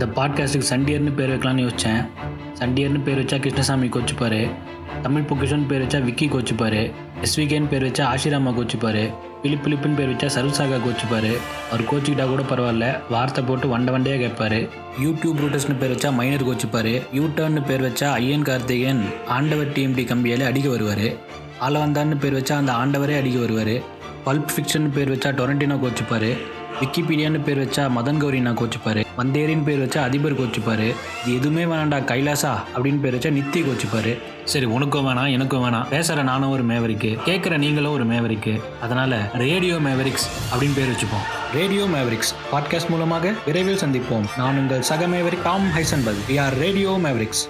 இந்த பாட்காஸ்ட்டுக்கு சண்டியர்னு பேர் வைக்கலாம்னு யோசித்தேன் சண்டியர்னு பேர் வச்சா கிருஷ்ணசாமி கோச்சுப்பார். தமிழ் பொக்கிஷன் பேர் வச்சா விக்கி கோச்சுப்பார். எஸ்விகேன்னு பேர் வச்சா ஆஷிராமா கோச்சுப்பார். பிலிப் பிலிப்புன்னு பேர் வச்சா சருசாகா கோச்சுப்பார். அவர் கோச்சிக்கிட்டா கூட பரவாயில்ல. வார்த்தை போட்டு வண்ட வண்டையாக கேட்பார். யூடியூப் ரூட்டர்ஸ்னு பேர் வச்சா மைனர் கோச்சுப்பார். யூடர்ன்னு பேர் வச்சா ஐயன் கார்த்திகேயன். ஆண்டவர் டிஎம்டி கம்பியாலே அடிக்க வருவார். ஆளவந்தான்னு பேர் வச்சா அந்த ஆண்டவரே அடிக்க வருவார். பல்ப் ஃபிக்ஷன் பேர் வச்சா டொரண்டினோ கோச்சுப்பாரு. விக்கிபீடியான்னு பேர் வச்சா மதன் கௌரினா கோச்சுப்பாரு. வந்தேரின்னு பேர் வச்சா அதிபர் கோச்சுப்பாரு. இது எதுவுமே வேணாண்டா கைலாசா அப்படின்னு பேர் வச்சா நித்தி கோச்சுப்பாரு. சரி உனக்கும் வேணாம் எனக்கும் வேணாம். பேசுற நானும் ஒரு மேவரிக்கு கேட்குற நீங்களும் ஒரு மேவரிக்கு அதனால ரேடியோ மேவரிக்ஸ் அப்படின்னு பேர் வச்சுப்போம். ரேடியோ மேவரிக்ஸ் பாட்காஸ்ட் மூலமாக விரைவில் சந்திப்போம். நான் உங்கள் சக Maverick Tom Heisenberg. We are radio Mavericks